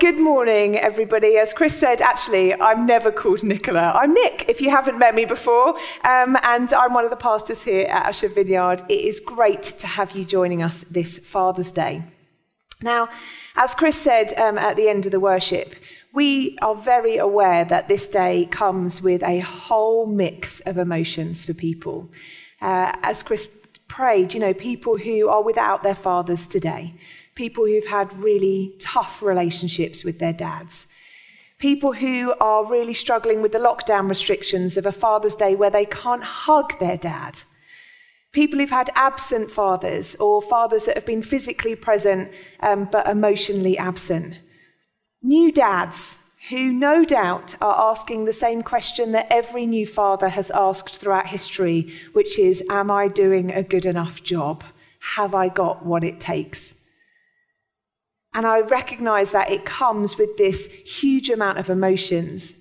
Good morning, everybody. As Chris said, actually, I'm never called Nicola. I'm Nick, if you haven't met me before, um, and I'm one of the pastors here at Ashford Vineyard. It is great to have you joining us this Father's Day. Now, as Chris said um, at the end of the worship, we are very aware that this day comes with a whole mix of emotions for people. Uh, as Chris prayed, you know, people who are without their fathers today people who've had really tough relationships with their dads, people who are really struggling with the lockdown restrictions of a Father's Day where they can't hug their dad, people who've had absent fathers or fathers that have been physically present um, but emotionally absent, new dads. Who no doubt are asking the same question that every new father has asked throughout history, which is Am I doing a good enough job? Have I got what it takes? And I recognize that it comes with this huge amount of emotions.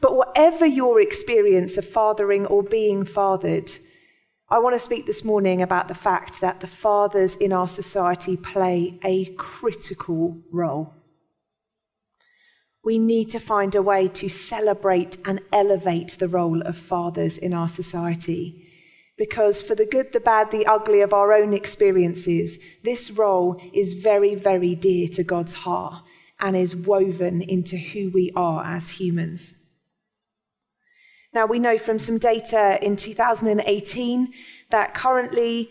But whatever your experience of fathering or being fathered, I want to speak this morning about the fact that the fathers in our society play a critical role. We need to find a way to celebrate and elevate the role of fathers in our society. Because for the good, the bad, the ugly of our own experiences, this role is very, very dear to God's heart and is woven into who we are as humans. Now, we know from some data in 2018 that currently,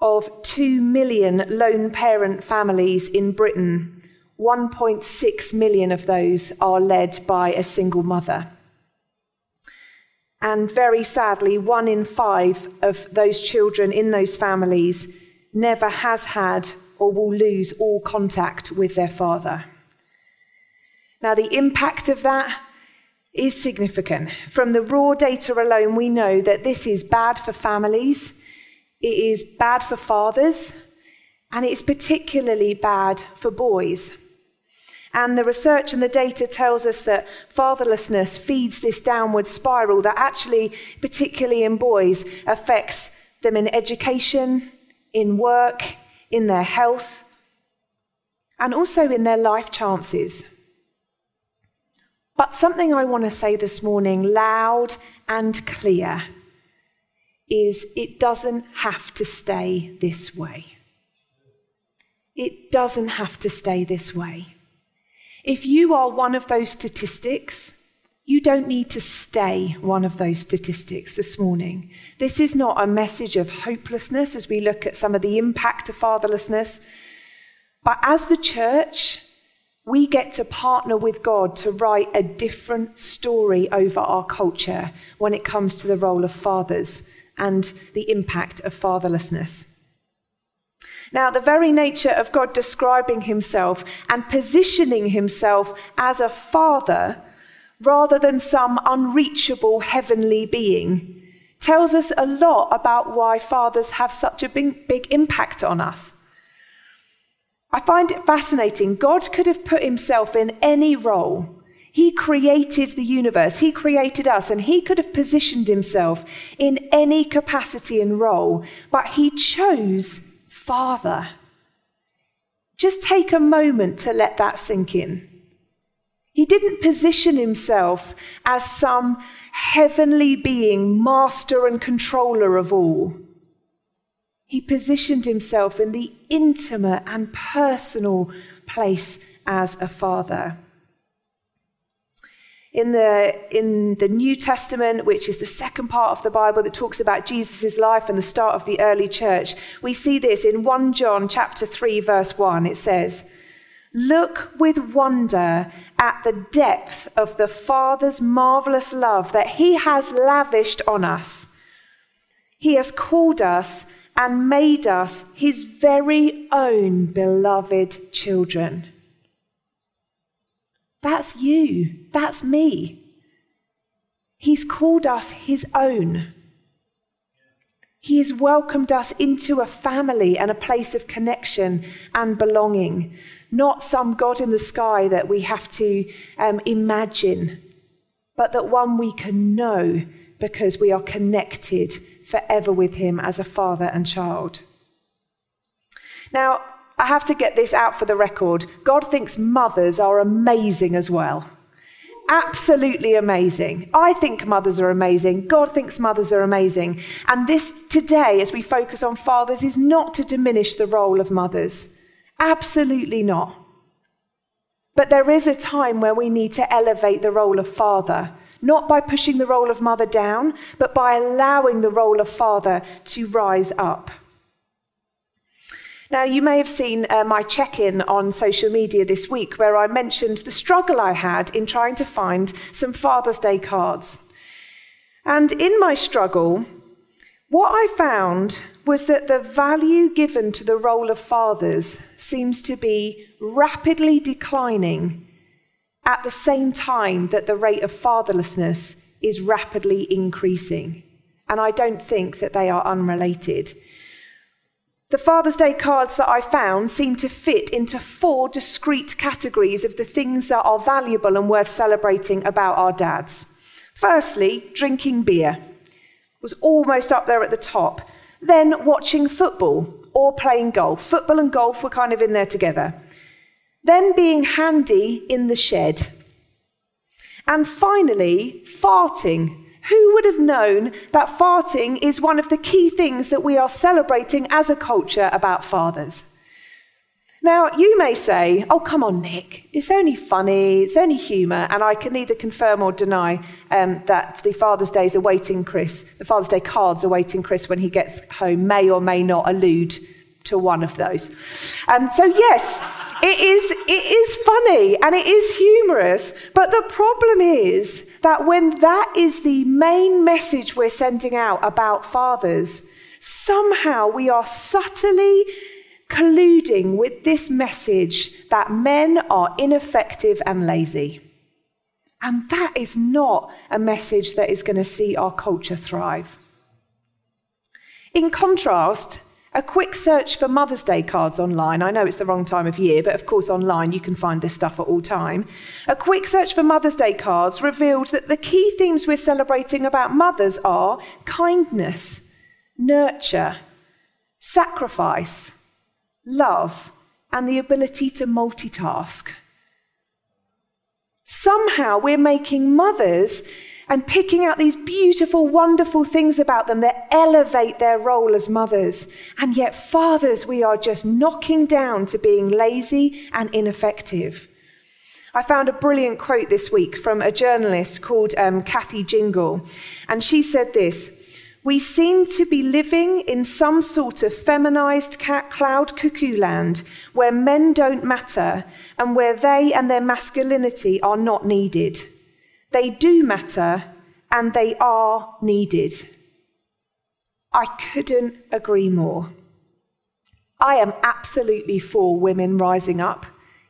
of 2 million lone parent families in Britain, 1.6 million of those are led by a single mother. And very sadly, one in five of those children in those families never has had or will lose all contact with their father. Now, the impact of that is significant. From the raw data alone, we know that this is bad for families, it is bad for fathers, and it's particularly bad for boys. And the research and the data tells us that fatherlessness feeds this downward spiral that actually, particularly in boys, affects them in education, in work, in their health, and also in their life chances. But something I want to say this morning, loud and clear, is it doesn't have to stay this way. It doesn't have to stay this way. If you are one of those statistics, you don't need to stay one of those statistics this morning. This is not a message of hopelessness as we look at some of the impact of fatherlessness. But as the church, we get to partner with God to write a different story over our culture when it comes to the role of fathers and the impact of fatherlessness. Now, the very nature of God describing himself and positioning himself as a father rather than some unreachable heavenly being tells us a lot about why fathers have such a big, big impact on us. I find it fascinating. God could have put himself in any role. He created the universe, He created us, and He could have positioned Himself in any capacity and role, but He chose Father. Just take a moment to let that sink in. He didn't position himself as some heavenly being, master and controller of all. He positioned himself in the intimate and personal place as a father in the, in the New Testament, which is the second part of the Bible that talks about Jesus' life and the start of the early church, we see this in 1 John chapter 3, verse 1. It says, Look with wonder at the depth of the Father's marvelous love that He has lavished on us. He has called us and made us His very own beloved children. That's you. That's me. He's called us his own. He has welcomed us into a family and a place of connection and belonging, not some God in the sky that we have to um, imagine, but that one we can know because we are connected forever with him as a father and child. Now, I have to get this out for the record. God thinks mothers are amazing as well. Absolutely amazing. I think mothers are amazing. God thinks mothers are amazing. And this today, as we focus on fathers, is not to diminish the role of mothers. Absolutely not. But there is a time where we need to elevate the role of father, not by pushing the role of mother down, but by allowing the role of father to rise up. Now, you may have seen uh, my check in on social media this week where I mentioned the struggle I had in trying to find some Father's Day cards. And in my struggle, what I found was that the value given to the role of fathers seems to be rapidly declining at the same time that the rate of fatherlessness is rapidly increasing. And I don't think that they are unrelated. The Father's Day cards that I found seem to fit into four discrete categories of the things that are valuable and worth celebrating about our dads. Firstly, drinking beer was almost up there at the top. Then watching football or playing golf. Football and golf were kind of in there together. Then being handy in the shed. And finally, farting who would have known that farting is one of the key things that we are celebrating as a culture about fathers? Now, you may say, oh, come on, Nick, it's only funny, it's only humour, and I can neither confirm or deny um, that the Father's Day is awaiting Chris, the Father's Day cards awaiting Chris when he gets home may or may not allude to one of those. Um, so, yes, it is, it is funny and it is humorous, but the problem is that when that is the main message we're sending out about fathers, somehow we are subtly colluding with this message that men are ineffective and lazy. And that is not a message that is going to see our culture thrive. In contrast, a quick search for Mother's Day cards online. I know it's the wrong time of year, but of course, online you can find this stuff at all time. A quick search for Mother's Day cards revealed that the key themes we're celebrating about mothers are kindness, nurture, sacrifice, love, and the ability to multitask. Somehow we're making mothers and picking out these beautiful, wonderful things about them that elevate their role as mothers. And yet, fathers, we are just knocking down to being lazy and ineffective. I found a brilliant quote this week from a journalist called um, Kathy Gyngell, and she said this. We seem to be living in some sort of feminized cloud cuckoo land where men don't matter and where they and their masculinity are not needed. They do matter and they are needed. I couldn't agree more. I am absolutely for women rising up.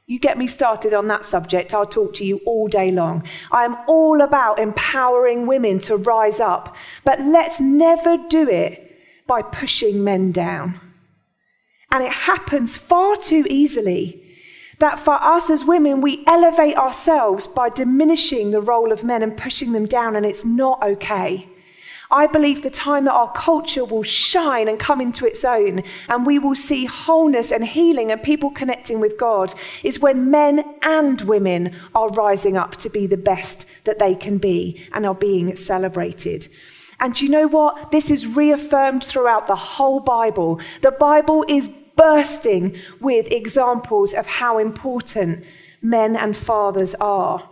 You get me started on that subject, I'll talk to you all day long. I am all about empowering women to rise up, but let's never do it by pushing men down. And it happens far too easily that for us as women, we elevate ourselves by diminishing the role of men and pushing them down, and it's not okay. I believe the time that our culture will shine and come into its own, and we will see wholeness and healing and people connecting with God, is when men and women are rising up to be the best that they can be and are being celebrated. And you know what? This is reaffirmed throughout the whole Bible. The Bible is bursting with examples of how important men and fathers are.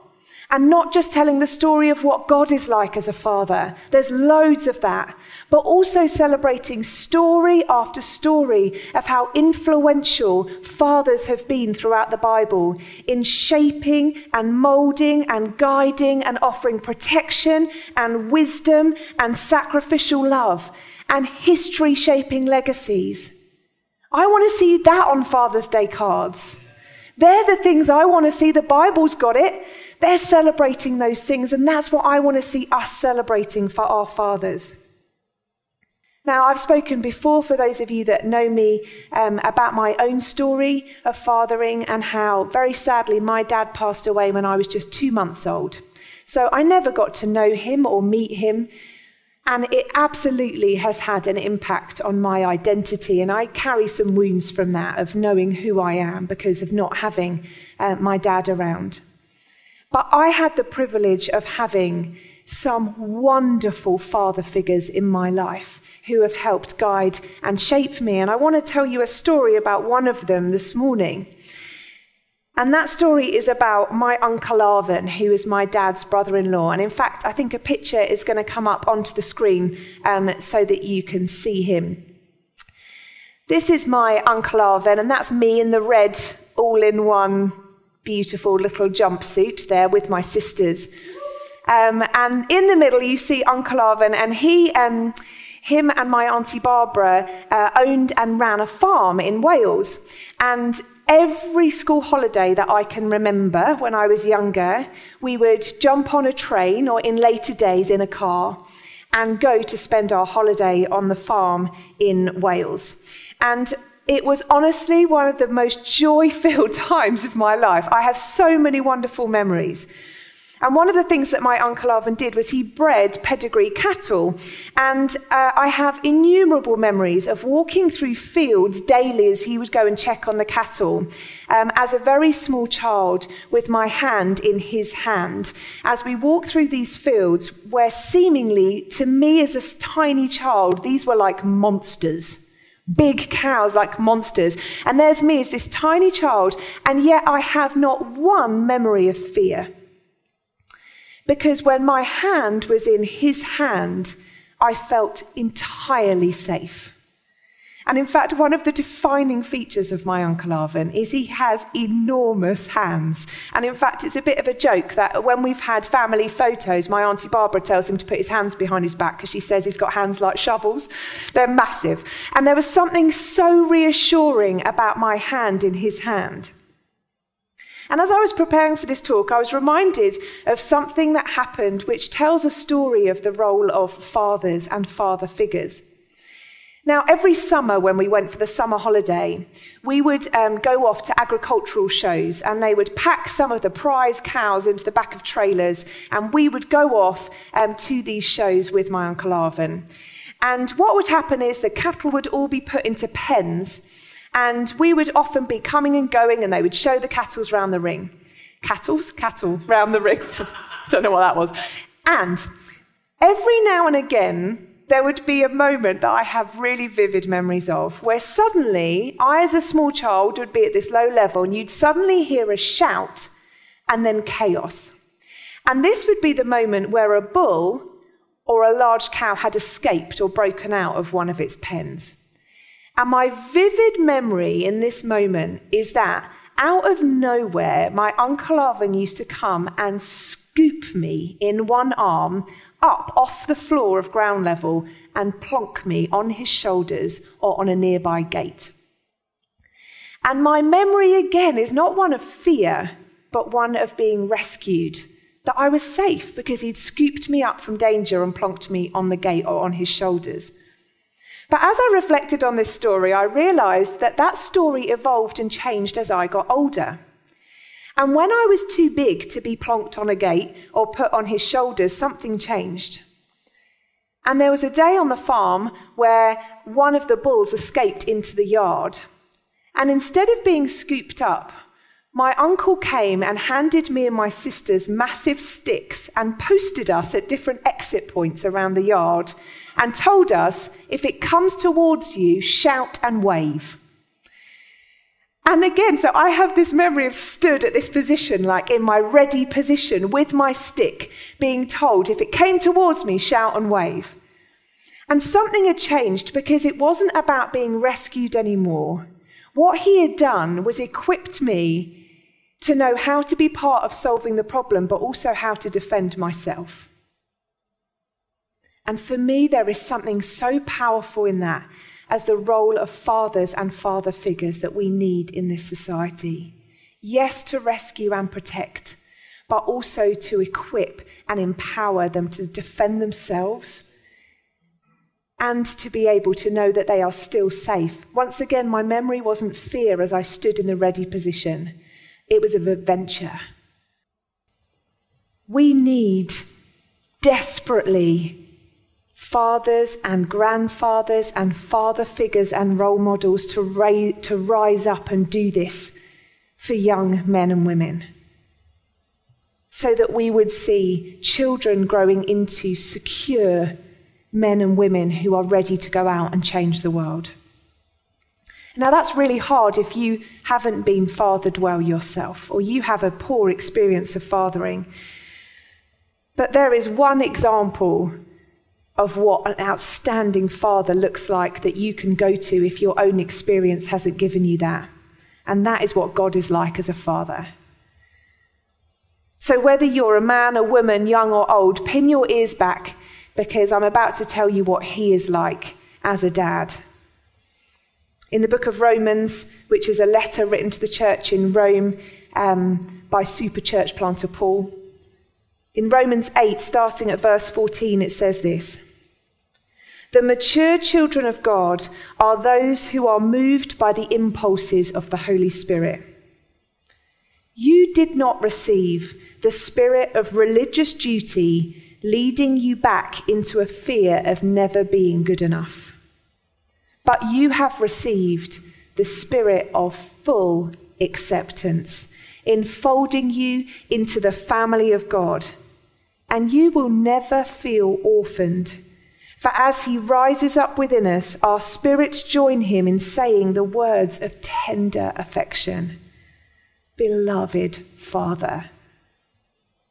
And not just telling the story of what God is like as a father, there's loads of that, but also celebrating story after story of how influential fathers have been throughout the Bible in shaping and molding and guiding and offering protection and wisdom and sacrificial love and history shaping legacies. I want to see that on Father's Day cards. They're the things I want to see. The Bible's got it. They're celebrating those things, and that's what I want to see us celebrating for our fathers. Now, I've spoken before, for those of you that know me, um, about my own story of fathering and how, very sadly, my dad passed away when I was just two months old. So I never got to know him or meet him. And it absolutely has had an impact on my identity. And I carry some wounds from that of knowing who I am because of not having uh, my dad around. But I had the privilege of having some wonderful father figures in my life who have helped guide and shape me. And I want to tell you a story about one of them this morning. And that story is about my Uncle Arvin, who is my dad's brother in law. And in fact, I think a picture is going to come up onto the screen um, so that you can see him. This is my Uncle Arvin, and that's me in the red, all in one beautiful little jumpsuit there with my sisters. Um, and in the middle, you see Uncle Arvin, and he. Um, him and my Auntie Barbara uh, owned and ran a farm in Wales. And every school holiday that I can remember when I was younger, we would jump on a train or in later days in a car and go to spend our holiday on the farm in Wales. And it was honestly one of the most joy filled times of my life. I have so many wonderful memories. And one of the things that my Uncle Arvin did was he bred pedigree cattle. And uh, I have innumerable memories of walking through fields daily as he would go and check on the cattle um, as a very small child with my hand in his hand. As we walked through these fields where seemingly to me as a tiny child, these were like monsters big cows like monsters. And there's me as this tiny child, and yet I have not one memory of fear. Because when my hand was in his hand, I felt entirely safe. And in fact, one of the defining features of my Uncle Arvin is he has enormous hands. And in fact, it's a bit of a joke that when we've had family photos, my Auntie Barbara tells him to put his hands behind his back because she says he's got hands like shovels. They're massive. And there was something so reassuring about my hand in his hand. And as I was preparing for this talk, I was reminded of something that happened which tells a story of the role of fathers and father figures. Now, every summer when we went for the summer holiday, we would um, go off to agricultural shows and they would pack some of the prize cows into the back of trailers and we would go off um, to these shows with my Uncle Arvin. And what would happen is the cattle would all be put into pens and we would often be coming and going, and they would show the cattles round the ring. Cattles? Cattle round the ring. Don't know what that was. And every now and again, there would be a moment that I have really vivid memories of where suddenly, I as a small child would be at this low level, and you'd suddenly hear a shout and then chaos. And this would be the moment where a bull or a large cow had escaped or broken out of one of its pens. And my vivid memory in this moment is that out of nowhere, my Uncle Arvin used to come and scoop me in one arm up off the floor of ground level and plonk me on his shoulders or on a nearby gate. And my memory again is not one of fear, but one of being rescued. That I was safe because he'd scooped me up from danger and plonked me on the gate or on his shoulders. But as I reflected on this story, I realized that that story evolved and changed as I got older. And when I was too big to be plonked on a gate or put on his shoulders, something changed. And there was a day on the farm where one of the bulls escaped into the yard. And instead of being scooped up, my uncle came and handed me and my sisters massive sticks and posted us at different exit points around the yard and told us if it comes towards you, shout and wave. And again, so I have this memory of stood at this position, like in my ready position with my stick, being told if it came towards me, shout and wave. And something had changed because it wasn't about being rescued anymore. What he had done was equipped me to know how to be part of solving the problem, but also how to defend myself. And for me, there is something so powerful in that as the role of fathers and father figures that we need in this society. Yes, to rescue and protect, but also to equip and empower them to defend themselves and to be able to know that they are still safe. Once again, my memory wasn't fear as I stood in the ready position, it was of adventure. We need desperately fathers and grandfathers and father figures and role models to, ra- to rise up and do this for young men and women. So that we would see children growing into secure men and women who are ready to go out and change the world. Now, that's really hard if you haven't been fathered well yourself or you have a poor experience of fathering. But there is one example of what an outstanding father looks like that you can go to if your own experience hasn't given you that. And that is what God is like as a father. So, whether you're a man, a woman, young or old, pin your ears back because I'm about to tell you what he is like as a dad. In the book of Romans, which is a letter written to the church in Rome um, by super church planter Paul, in Romans 8, starting at verse 14, it says this The mature children of God are those who are moved by the impulses of the Holy Spirit. You did not receive the spirit of religious duty leading you back into a fear of never being good enough. But you have received the spirit of full acceptance, enfolding you into the family of God and you will never feel orphaned. For as he rises up within us, our spirits join him in saying the words of tender affection Beloved Father.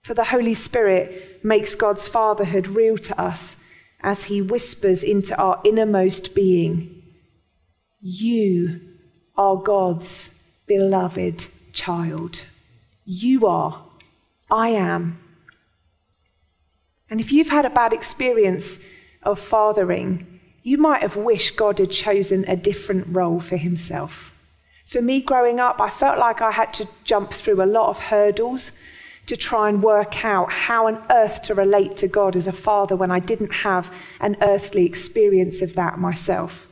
For the Holy Spirit makes God's fatherhood real to us as he whispers into our innermost being You are God's beloved child. You are. I am. And if you've had a bad experience of fathering, you might have wished God had chosen a different role for himself. For me, growing up, I felt like I had to jump through a lot of hurdles to try and work out how on earth to relate to God as a father when I didn't have an earthly experience of that myself.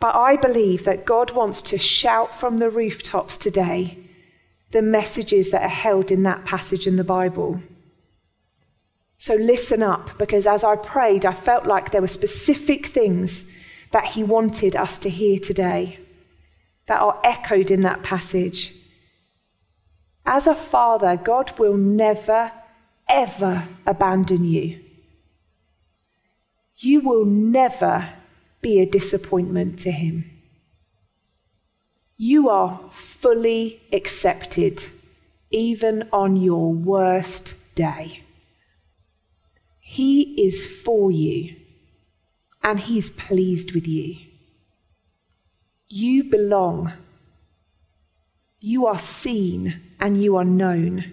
But I believe that God wants to shout from the rooftops today the messages that are held in that passage in the Bible. So listen up, because as I prayed, I felt like there were specific things that he wanted us to hear today that are echoed in that passage. As a father, God will never, ever abandon you. You will never be a disappointment to him. You are fully accepted, even on your worst day. He is for you and He's pleased with you. You belong. You are seen and you are known.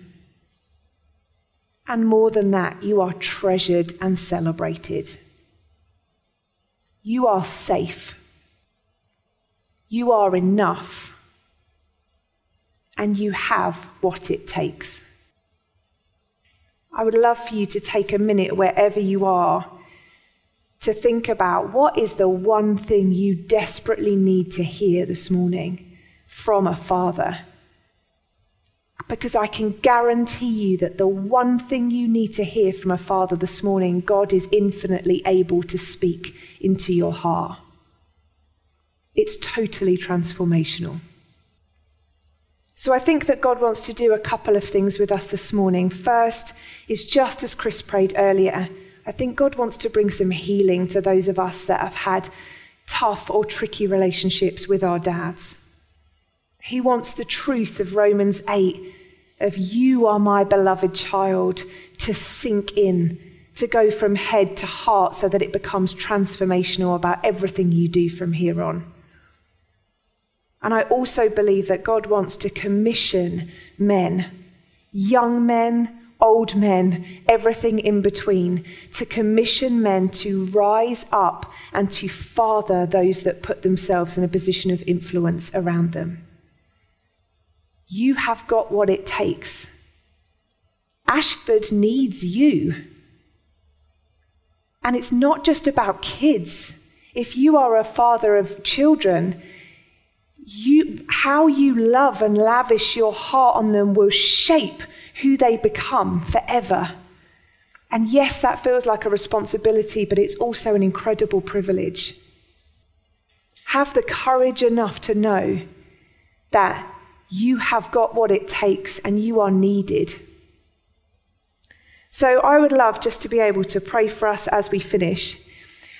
And more than that, you are treasured and celebrated. You are safe. You are enough. And you have what it takes. I would love for you to take a minute wherever you are to think about what is the one thing you desperately need to hear this morning from a father. Because I can guarantee you that the one thing you need to hear from a father this morning, God is infinitely able to speak into your heart. It's totally transformational. So I think that God wants to do a couple of things with us this morning. First is just as Chris prayed earlier, I think God wants to bring some healing to those of us that have had tough or tricky relationships with our dads. He wants the truth of Romans 8 of you are my beloved child to sink in, to go from head to heart so that it becomes transformational about everything you do from here on. And I also believe that God wants to commission men, young men, old men, everything in between, to commission men to rise up and to father those that put themselves in a position of influence around them. You have got what it takes. Ashford needs you. And it's not just about kids. If you are a father of children, you, how you love and lavish your heart on them will shape who they become forever. And yes, that feels like a responsibility, but it's also an incredible privilege. Have the courage enough to know that you have got what it takes and you are needed. So I would love just to be able to pray for us as we finish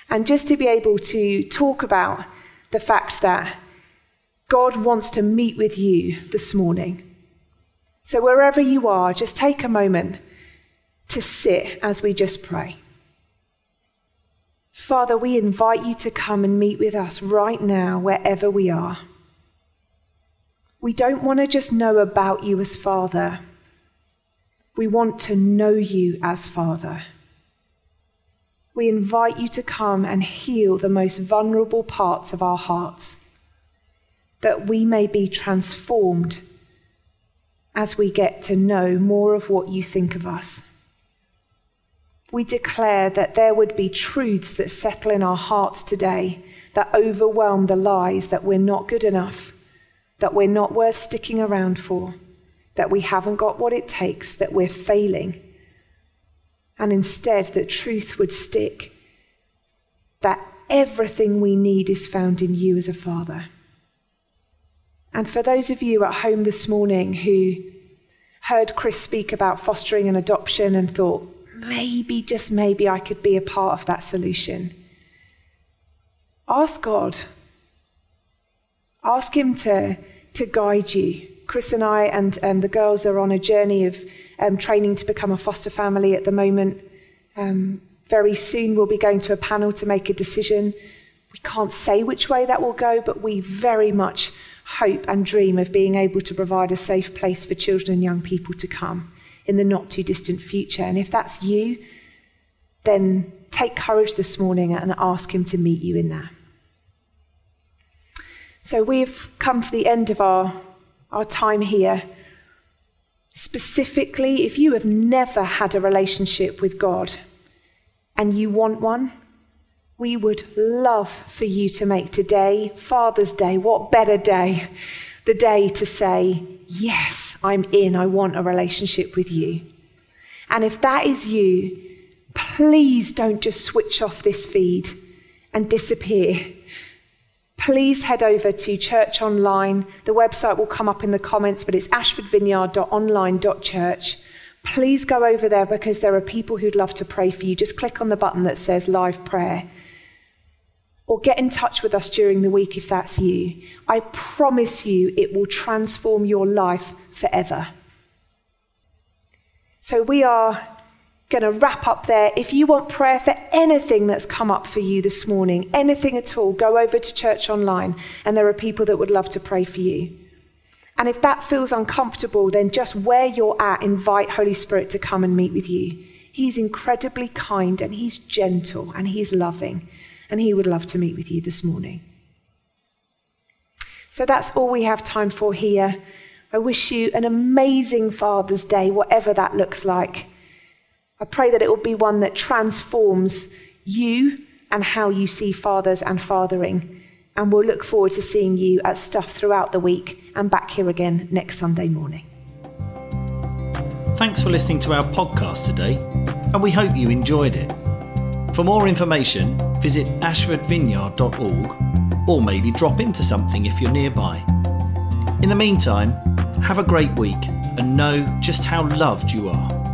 and just to be able to talk about the fact that God wants to meet with you this morning. So wherever you are, just take a moment to sit as we just pray. Father, we invite you to come and meet with us right now, wherever we are. We don't want to just know about you as Father, we want to know you as Father. We invite you to come and heal the most vulnerable parts of our hearts, that we may be transformed as we get to know more of what you think of us. We declare that there would be truths that settle in our hearts today that overwhelm the lies that we're not good enough, that we're not worth sticking around for, that we haven't got what it takes, that we're failing. And instead, that truth would stick, that everything we need is found in you as a father. And for those of you at home this morning who heard Chris speak about fostering and adoption and thought, maybe, just maybe, I could be a part of that solution. Ask God. Ask Him to, to guide you. Chris and I and um, the girls are on a journey of um, training to become a foster family at the moment. Um, very soon we'll be going to a panel to make a decision. We can't say which way that will go, but we very much hope and dream of being able to provide a safe place for children and young people to come in the not too distant future. And if that's you, then take courage this morning and ask Him to meet you in that. So we've come to the end of our, our time here. Specifically, if you have never had a relationship with God and you want one, we would love for you to make today, Father's Day, what better day, the day to say, Yes, I'm in. I want a relationship with you. And if that is you, please don't just switch off this feed and disappear. Please head over to Church Online. The website will come up in the comments, but it's ashfordvineyard.online.church. Please go over there because there are people who'd love to pray for you. Just click on the button that says live prayer or get in touch with us during the week if that's you. I promise you it will transform your life forever. So we are going to wrap up there. If you want prayer for anything that's come up for you this morning, anything at all, go over to Church Online and there are people that would love to pray for you. And if that feels uncomfortable, then just where you're at, invite Holy Spirit to come and meet with you. He's incredibly kind and he's gentle and he's loving and he would love to meet with you this morning. So that's all we have time for here. I wish you an amazing Father's Day, whatever that looks like. I pray that it will be one that transforms you and how you see fathers and fathering. And we'll look forward to seeing you at stuff throughout the week and back here again next Sunday morning. Thanks for listening to our podcast today, and we hope you enjoyed it. For more information, visit ashfordvineyard.org or maybe drop into something if you're nearby. In the meantime, have a great week and know just how loved you are.